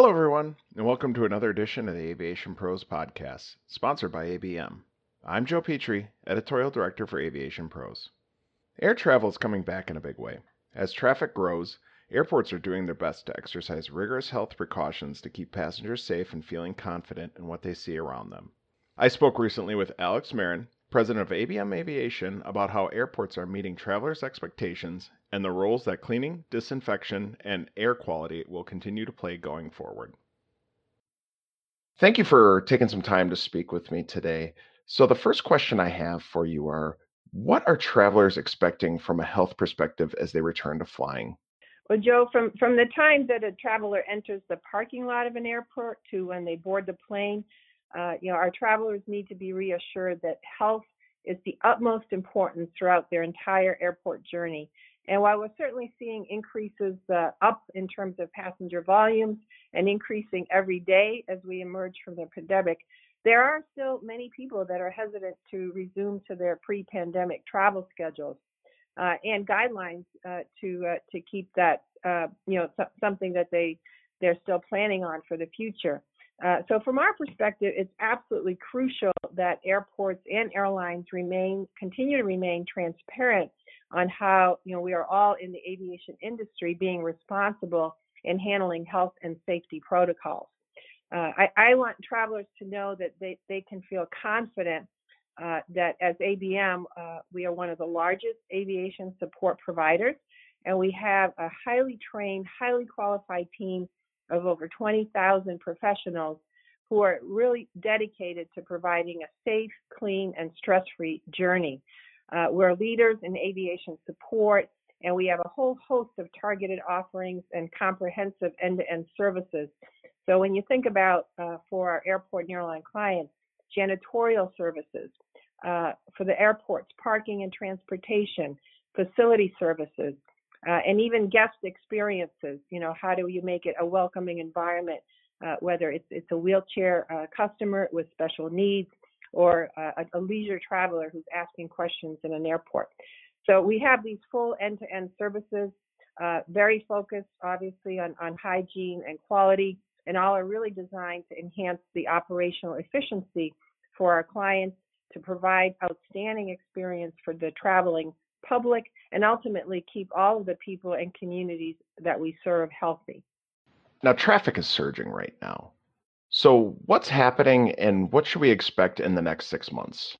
Hello, everyone, and welcome to another edition of the Aviation Pros podcast, sponsored by ABM. I'm Joe Petrie, Editorial Director for Aviation Pros. Air travel is coming back in a big way. As traffic grows, airports are doing their best to exercise rigorous health precautions to keep passengers safe and feeling confident in what they see around them. I spoke recently with Alex Marin, president of ABM Aviation, about how airports are meeting travelers' expectations and the roles that cleaning, disinfection, and air quality will continue to play going forward. Thank you for taking some time to speak with me today. So, the first question I have for you are what are travelers expecting from a health perspective as they return to flying? Well, Joe, from, from the time that a traveler enters the parking lot of an airport to when they board the plane, uh, you know, our travelers need to be reassured that health is the utmost importance throughout their entire airport journey. And while we're certainly seeing increases uh, up in terms of passenger volumes and increasing every day as we emerge from the pandemic, there are still many people that are hesitant to resume to their pre-pandemic travel schedules uh, and guidelines uh, to uh, to keep that uh, you know something that they they're still planning on for the future. Uh, so from our perspective, it's absolutely crucial that airports and airlines remain continue to remain transparent on how you know we are all in the aviation industry being responsible in handling health and safety protocols. Uh, I, I, want travelers to know that they, they can feel confident uh, that as ABM, uh, we are one of the largest aviation support providers, and we have a highly trained, highly qualified team of over 20,000 professionals who are really dedicated to providing a safe, clean, and stress free journey. Uh, we're leaders in aviation support, and we have a whole host of targeted offerings and comprehensive end to end services. So, when you think about uh, for our airport and airline clients, janitorial services, uh, for the airports, parking and transportation, facility services, uh, and even guest experiences. You know, how do you make it a welcoming environment, uh, whether it's it's a wheelchair uh, customer with special needs or uh, a, a, leisure traveler who's asking questions in an airport. So we have these full end-to-end services, uh, very focused, obviously, on on hygiene and quality, and all are really designed to enhance the operational efficiency for our clients to provide outstanding experience for the traveling public, and ultimately keep all of the people and communities that we serve healthy. Now, traffic is surging right now. So, what's happening and what should we expect in the next six months?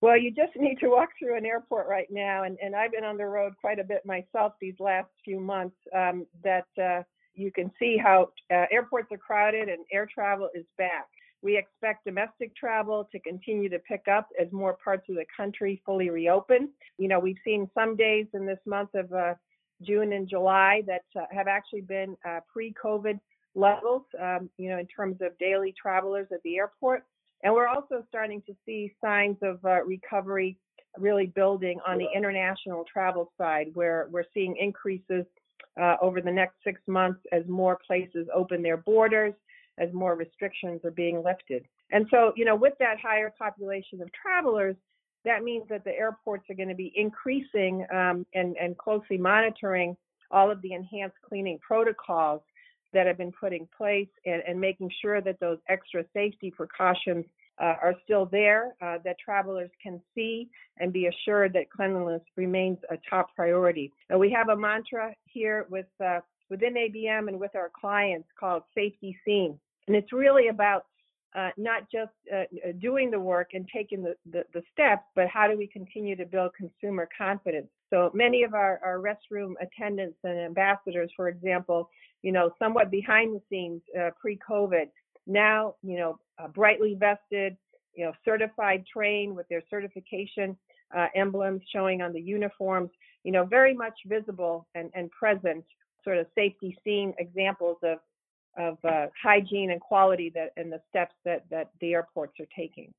Well, you just need to walk through an airport right now, and, and I've been on the road quite a bit myself these last few months. Um, that uh, you can see how uh, airports are crowded and air travel is back. We expect domestic travel to continue to pick up as more parts of the country fully reopen. You know, we've seen some days in this month of uh, June and July that uh, have actually been uh, pre-COVID levels, um, you know, in terms of daily travelers at the airport. And we're also starting to see signs of uh, recovery really building on the international travel side, where we're seeing increases uh, over the next six months as more places open their borders as more restrictions are being lifted. And so, you know, with that higher population of travelers, that means that the airports are going to be increasing um, and, and closely monitoring all of the enhanced cleaning protocols that have been put in place and, and making sure that those extra safety precautions uh, are still there, uh, that travelers can see and be assured that cleanliness remains a top priority. We have a mantra here with uh, within ABM and with our clients called Safety Seen. And it's really about uh, not just uh, uh, doing the work and taking the, the, the, steps, but how do we continue to build consumer confidence? So many of our, our restroom attendants and ambassadors, for example, you know, somewhat behind the scenes uh, pre-COVID, now, you know, uh, brightly vested, you know, certified trained with their certification uh, emblems showing on the uniforms, you know, very much visible and, and present, sort of safety seen examples of of uh, hygiene and quality that and the steps that that the airports are taking.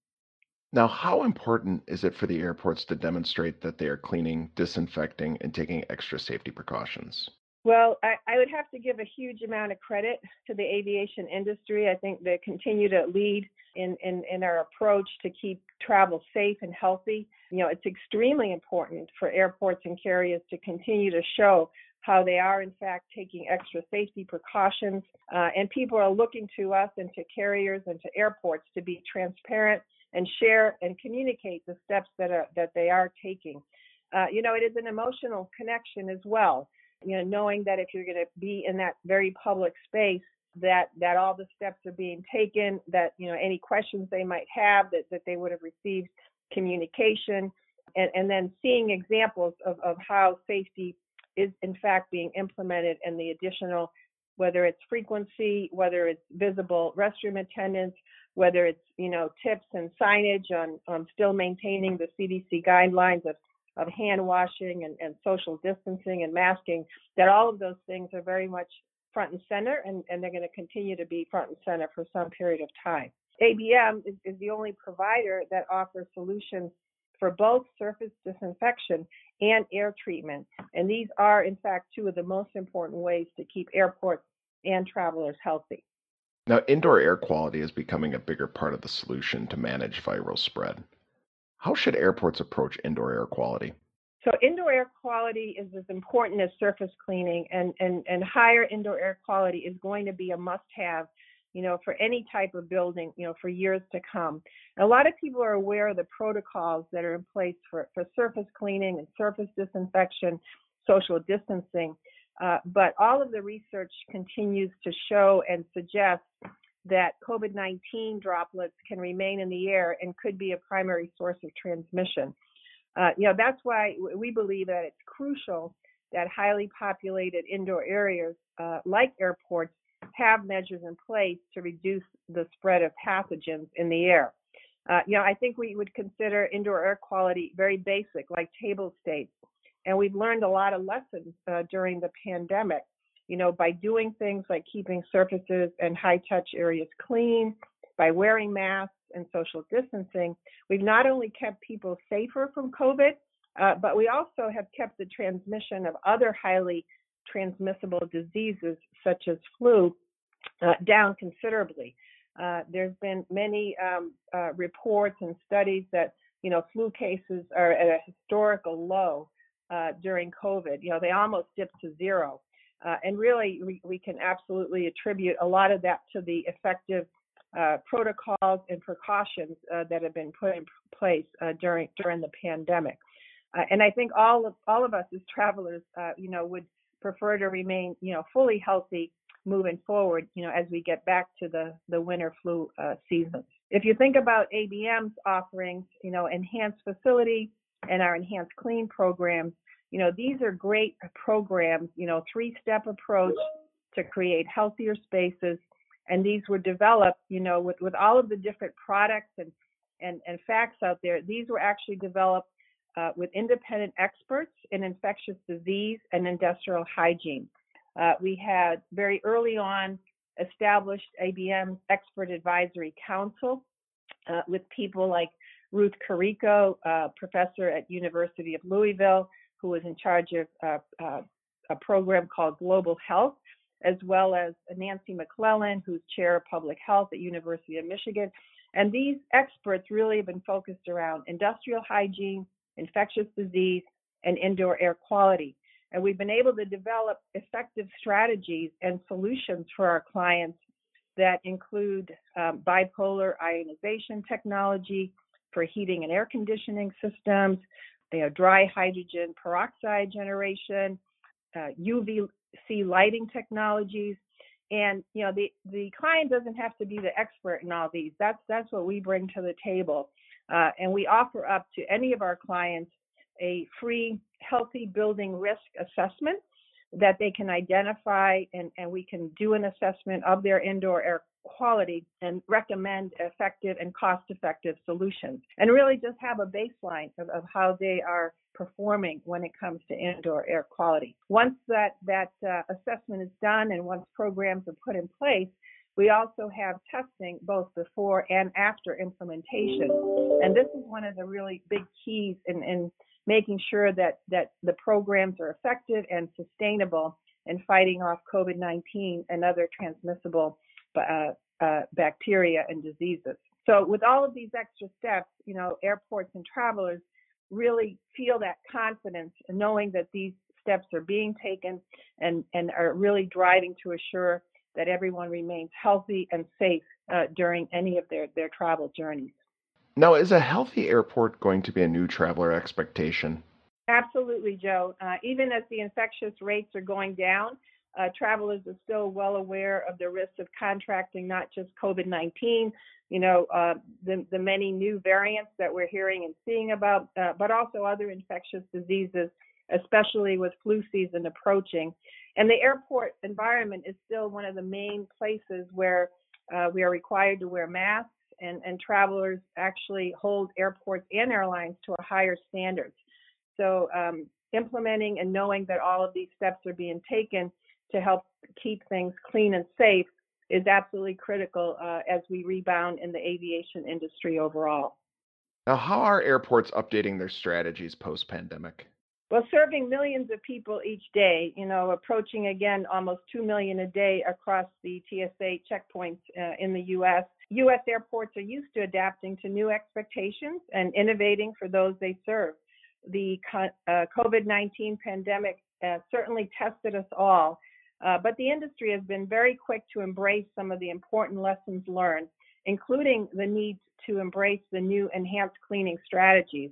Now, how important is it for the airports to demonstrate that they are cleaning, disinfecting, and taking extra safety precautions? Well, I, I, would have to give a huge amount of credit to the aviation industry. I think they continue to lead in, in, in our approach to keep travel safe and healthy. You know, it's extremely important for airports and carriers to continue to show how they are, in fact, taking extra safety precautions. Uh, and people are looking to us and to carriers and to airports to be transparent and share and communicate the steps that, are, that they are taking. Uh, you know, it is an emotional connection as well. You know, knowing that if you're going to be in that very public space, that that all the steps are being taken, that you know any questions they might have, that that they would have received communication, and and then seeing examples of of how safety is in fact being implemented and the additional whether it's frequency, whether it's visible restroom attendance, whether it's you know tips and signage on on still maintaining the CDC guidelines of of hand washing and, and social distancing and masking, that all of those things are very much front and center and, and they're going to continue to be front and center for some period of time. ABM is, is the only provider that offers solutions for both surface disinfection and air treatment. And these are, in fact, two of the most important ways to keep airports and travelers healthy. Now, indoor air quality is becoming a bigger part of the solution to manage viral spread. How should airports approach indoor air quality? So indoor air quality is as important as surface cleaning, and, and, and higher indoor air quality is going to be a must-have, you know, for any type of building, you know, for years to come. And a lot of people are aware of the protocols that are in place for, for surface cleaning and surface disinfection, social distancing, uh, but all of the research continues to show and suggest that COVID 19 droplets can remain in the air and could be a primary source of transmission. Uh, you know, that's why we believe that it's crucial that highly populated indoor areas uh, like airports have measures in place to reduce the spread of pathogens in the air. Uh, you know, I think we would consider indoor air quality very basic, like table stakes. And we've learned a lot of lessons uh, during the pandemic you know, by doing things like keeping surfaces and high touch areas clean, by wearing masks and social distancing, we've not only kept people safer from COVID, uh, but we also have kept the transmission of other highly transmissible diseases such as flu uh, down considerably. Uh, there's been many um, uh, reports and studies that you know flu cases are at a historical low uh, during COVID. You know they almost dipped to zero. Uh, and really, we, we, can absolutely attribute a lot of that to the effective uh, protocols and precautions that have been put in place during during the pandemic. And I think all of all of us as travelers, you know, would prefer to remain, you know, fully healthy moving forward, you know, as we get back to the the winter flu uh, season. If you think about ABM's offerings, you know, enhanced facility and our enhanced clean programs, you know, these are great programs, you know, three step approach to create healthier spaces. And these were developed, you know, with, with all of the different products and, and, and facts out there. These were actually developed uh, with independent experts in infectious disease and industrial hygiene. Uh, we had very early on established ABM's Expert Advisory Council uh, with people like Ruth Carrico, uh, professor at University of Louisville, who was in charge of uh, uh, a program called Global Health, as well as Nancy McClellan, who's chair of public health at University of Michigan. And these experts really have been focused around industrial hygiene, infectious disease, and indoor air quality. And we've been able to develop effective strategies and solutions for our clients that include um, bipolar ionization technology for heating and air conditioning systems, you know, dry hydrogen peroxide generation, uh, UVC lighting technologies, and you know the the client doesn't have to be the expert in all these. That's that's what we bring to the table, uh, and we offer up to any of our clients a free healthy building risk assessment that they can identify and, and we can do an assessment of their indoor air quality and recommend effective and cost effective solutions and really just have a baseline of, of how they are performing when it comes to indoor air quality. Once that, that uh, assessment is done and once programs are put in place, we also have testing both before and after implementation. And this is one of the really big keys in, in making sure that, that the programs are effective and sustainable in fighting off COVID 19 and other transmissible uh, uh, bacteria and diseases. So, with all of these extra steps, you know, airports and travelers really feel that confidence knowing that these steps are being taken and, and are really driving to assure that everyone remains healthy and safe uh, during any of their, their travel journeys. Now, is a healthy airport going to be a new traveler expectation? Absolutely, Joe. Uh, even as the infectious rates are going down, uh, travelers are still well aware of the risks of contracting not just COVID 19, you know, uh, the, the many new variants that we're hearing and seeing about, uh, but also other infectious diseases, especially with flu season approaching. And the airport environment is still one of the main places where uh, we are required to wear masks, and, and travelers actually hold airports and airlines to a higher standard. So, um, implementing and knowing that all of these steps are being taken to help keep things clean and safe is absolutely critical uh, as we rebound in the aviation industry overall. Now, how are airports updating their strategies post pandemic? Well, serving millions of people each day, you know, approaching again almost 2 million a day across the TSA checkpoints uh, in the U.S. U.S. airports are used to adapting to new expectations and innovating for those they serve. The uh, COVID 19 pandemic uh, certainly tested us all, uh, but the industry has been very quick to embrace some of the important lessons learned, including the need to embrace the new enhanced cleaning strategies.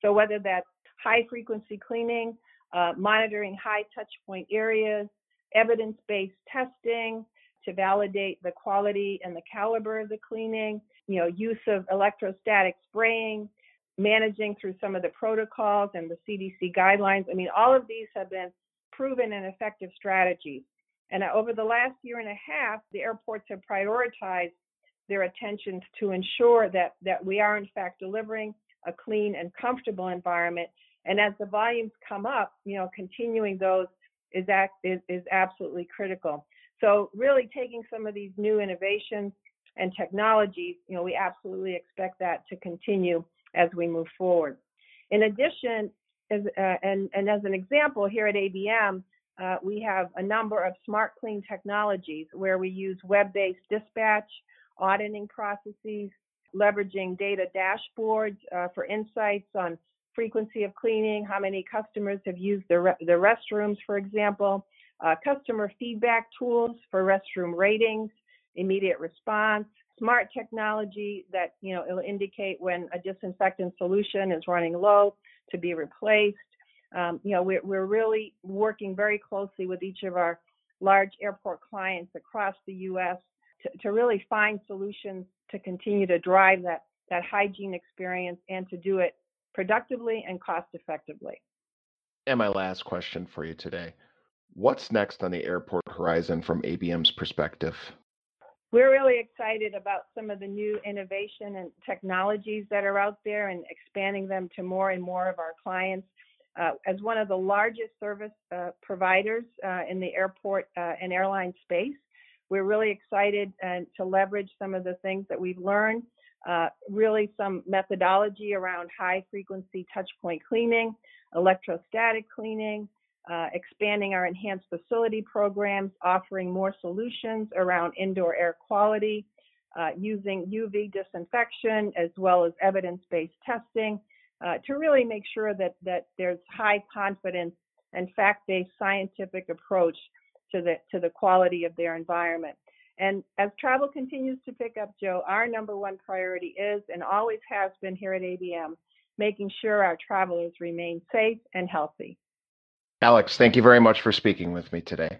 So, whether that's high frequency cleaning, uh, monitoring high touch point areas, evidence based testing to validate the quality and the caliber of the cleaning, you know, use of electrostatic spraying, managing through some of the protocols and the CDC guidelines. I mean, all of these have been proven and effective strategies. And over the last year and a half, the airports have prioritized their attention to ensure that, that we are, in fact, delivering a clean and comfortable environment and as the volumes come up, you know, continuing those is, act, is, is absolutely critical. So really taking some of these new innovations and technologies, you know, we absolutely expect that to continue as we move forward. In addition, as, uh, and, and as an example, here at ABM, uh, we have a number of smart clean technologies where we use web-based dispatch, auditing processes, leveraging data dashboards uh, for insights on frequency of cleaning, how many customers have used the, re- the restrooms, for example, uh, customer feedback tools for restroom ratings, immediate response, smart technology that you know it'll indicate when a disinfectant solution is running low to be replaced. Um, you know, we're, we're really working very closely with each of our large airport clients across the U.S. To, to really find solutions to continue to drive that that hygiene experience and to do it productively and cost effectively. And my last question for you today What's next on the airport horizon from ABM's perspective? We're really excited about some of the new innovation and technologies that are out there and expanding them to more and more of our clients. Uh, as one of the largest service uh, providers uh, in the airport uh, and airline space, we're really excited uh, to leverage some of the things that we've learned uh, really some methodology around high frequency touch point cleaning, electrostatic cleaning, uh, expanding our enhanced facility programs, offering more solutions around indoor air quality, uh, using UV disinfection as well as evidence-based testing uh, to really make sure that, that there's high confidence and fact-based scientific approach to the, to the quality of their environment. And as travel continues to pick up, Joe, our number one priority is and always has been here at ABM making sure our travelers remain safe and healthy. Alex, thank you very much for speaking with me today.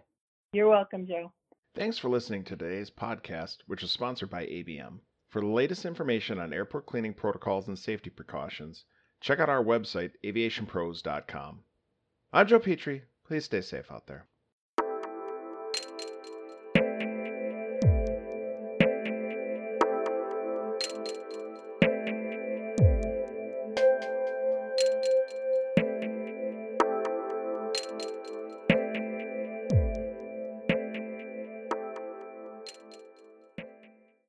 You're welcome, Joe. Thanks for listening to today's podcast, which is sponsored by ABM. For the latest information on airport cleaning protocols and safety precautions, check out our website, aviationpros.com. I'm Joe Petrie. Please stay safe out there.